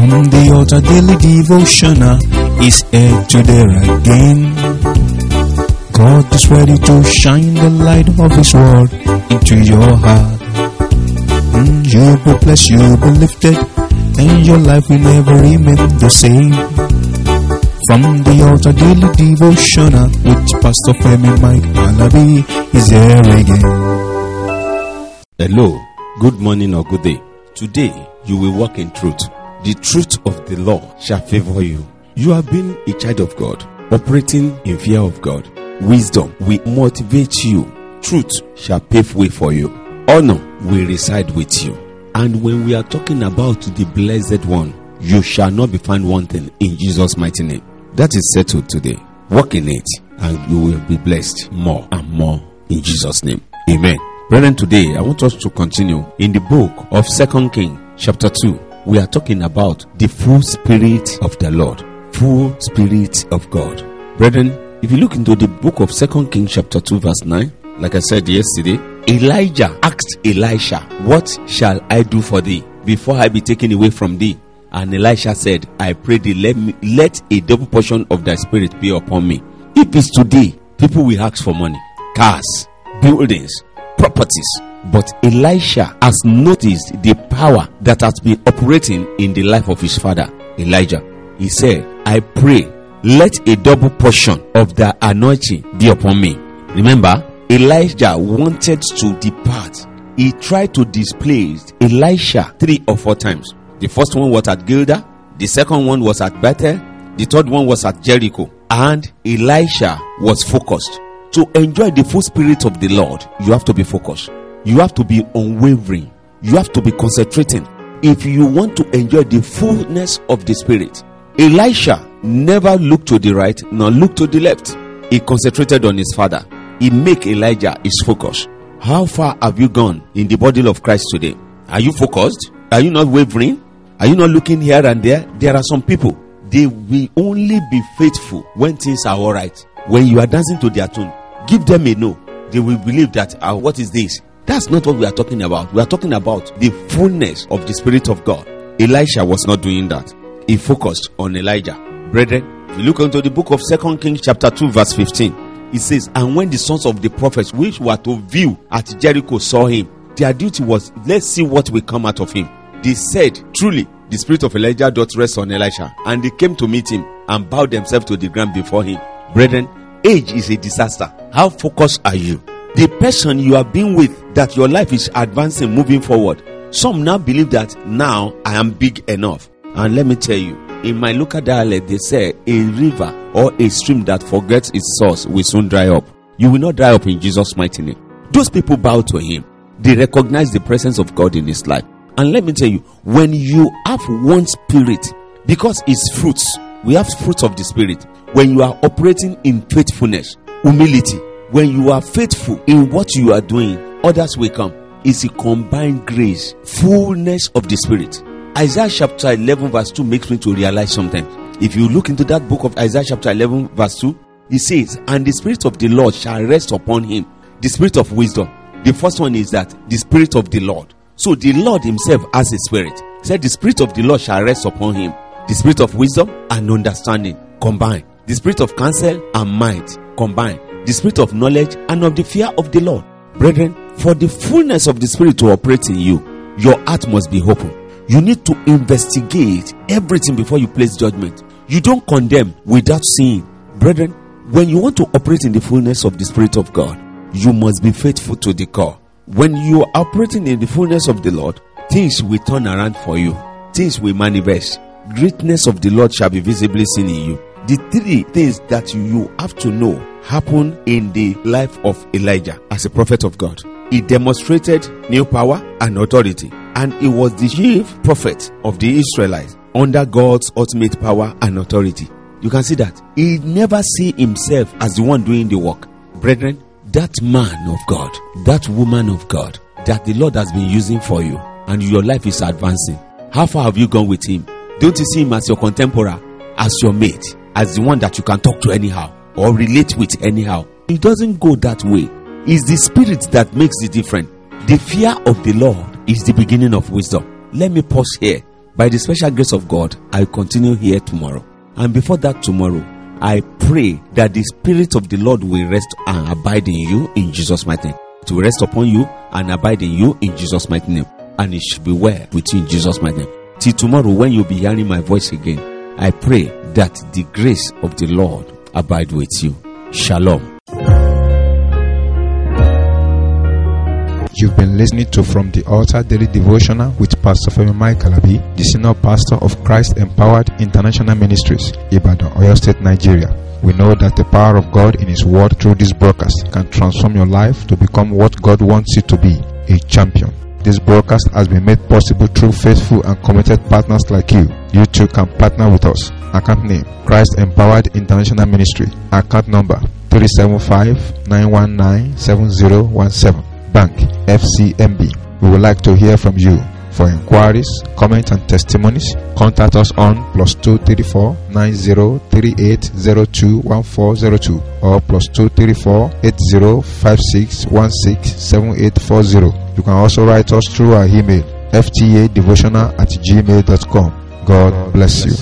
From the altar daily devotional is here today again. God is ready to shine the light of His word into your heart. Mm, you'll be blessed, you'll be lifted, and your life will never remain the same. From the altar daily devotional with Pastor Femi Mike Alabi is here again. Hello, good morning or good day. Today you will walk in truth. The truth of the law shall favor you. You have been a child of God, operating in fear of God. Wisdom will motivate you. Truth shall pave way for you. Honor will reside with you. And when we are talking about the blessed one, you shall not be found wanting in Jesus' mighty name. That is settled today. Walk in it and you will be blessed more and more in Jesus' name. Amen. Brethren, today I want us to continue in the book of Second King, chapter 2. We are talking about the full spirit of the Lord, full spirit of God. Brethren, if you look into the book of Second King, chapter 2, verse 9, like I said yesterday, Elijah asked Elisha, What shall I do for thee before I be taken away from thee? And Elisha said, I pray thee, let me let a double portion of thy spirit be upon me. If it's today, people will ask for money, cars, buildings, properties. But Elisha has noticed the power that has been operating in the life of his father, Elijah. He said, I pray, let a double portion of the anointing be upon me. Remember, Elijah wanted to depart. He tried to displace Elisha three or four times. The first one was at Gilgal, the second one was at Bethel, the third one was at Jericho. And Elisha was focused. To enjoy the full spirit of the Lord, you have to be focused. You have to be unwavering. You have to be concentrating. If you want to enjoy the fullness of the spirit, Elisha never looked to the right nor looked to the left. He concentrated on his father. He make Elijah his focus. How far have you gone in the body of Christ today? Are you focused? Are you not wavering? Are you not looking here and there? There are some people, they will only be faithful when things are all right. When you are dancing to their tune, give them a no. They will believe that, uh, what is this? That's not what we are talking about. We are talking about the fullness of the Spirit of God. Elisha was not doing that. He focused on Elijah. Brethren, if you look into the book of Second Kings, chapter 2, verse 15, it says, And when the sons of the prophets which were to view at Jericho saw him, their duty was, Let's see what will come out of him. They said, Truly, the spirit of Elijah doth rest on Elisha. And they came to meet him and bowed themselves to the ground before him. Brethren, age is a disaster. How focused are you? The person you have been with, that your life is advancing, moving forward. Some now believe that now I am big enough. And let me tell you, in my local dialect, they say a river or a stream that forgets its source will soon dry up. You will not dry up in Jesus' mighty name. Those people bow to him. They recognize the presence of God in his life. And let me tell you, when you have one spirit, because it's fruits, we have fruits of the spirit. When you are operating in faithfulness, humility, when you are faithful in what you are doing, others will come. It's a combined grace, fullness of the spirit. Isaiah chapter 11, verse 2 makes me to realize something. If you look into that book of Isaiah chapter 11, verse 2, it says, And the spirit of the Lord shall rest upon him, the spirit of wisdom. The first one is that the spirit of the Lord. So the Lord himself has a spirit. He said, The spirit of the Lord shall rest upon him, the spirit of wisdom and understanding combined, the spirit of counsel and might combined, the spirit of knowledge and of the fear of the Lord. Brethren, for the fullness of the spirit to operate in you, your heart must be open. You need to investigate everything before you place judgment. You don't condemn without seeing. Brethren, when you want to operate in the fullness of the Spirit of God, you must be faithful to the core. When you are operating in the fullness of the Lord, things will turn around for you, things will manifest. Greatness of the Lord shall be visibly seen in you. The three things that you have to know happen in the life of Elijah as a prophet of God. He demonstrated new power and authority, and he was the chief prophet of the Israelites under God's ultimate power and authority. You can see that he never see himself as the one doing the work. Brethren, that man of God, that woman of God that the Lord has been using for you and your life is advancing. How far have you gone with him? Don't you see him as your contemporary, as your mate, as the one that you can talk to anyhow or relate with anyhow? It doesn't go that way. It's the spirit that makes the difference. The fear of the Lord is the beginning of wisdom. Let me pause here By the special grace of God, I continue here tomorrow. And before that tomorrow, I pray that the Spirit of the Lord will rest and abide in you in Jesus' mighty name. To rest upon you and abide in you in Jesus' mighty name. And it should be well in Jesus' mighty name. Till tomorrow, when you'll be hearing my voice again, I pray that the grace of the Lord abide with you. Shalom. You've been listening to From the Altar Daily Devotional with Pastor Femi Mike Alabi, the Senior Pastor of Christ Empowered International Ministries, Ibadan, Oyo State, Nigeria. We know that the power of God in His Word through this broadcast can transform your life to become what God wants you to be, a champion. This broadcast has been made possible through faithful and committed partners like you. You too can partner with us. Account name Christ Empowered International Ministry. Account number 375 919 7017. Bank FCMB. We would like to hear from you. For inquiries, comments, and testimonies, contact us on plus 234 9038021402 or plus 234 8056167840. You can also write us through our email ftadevotional at gmail.com. God bless you.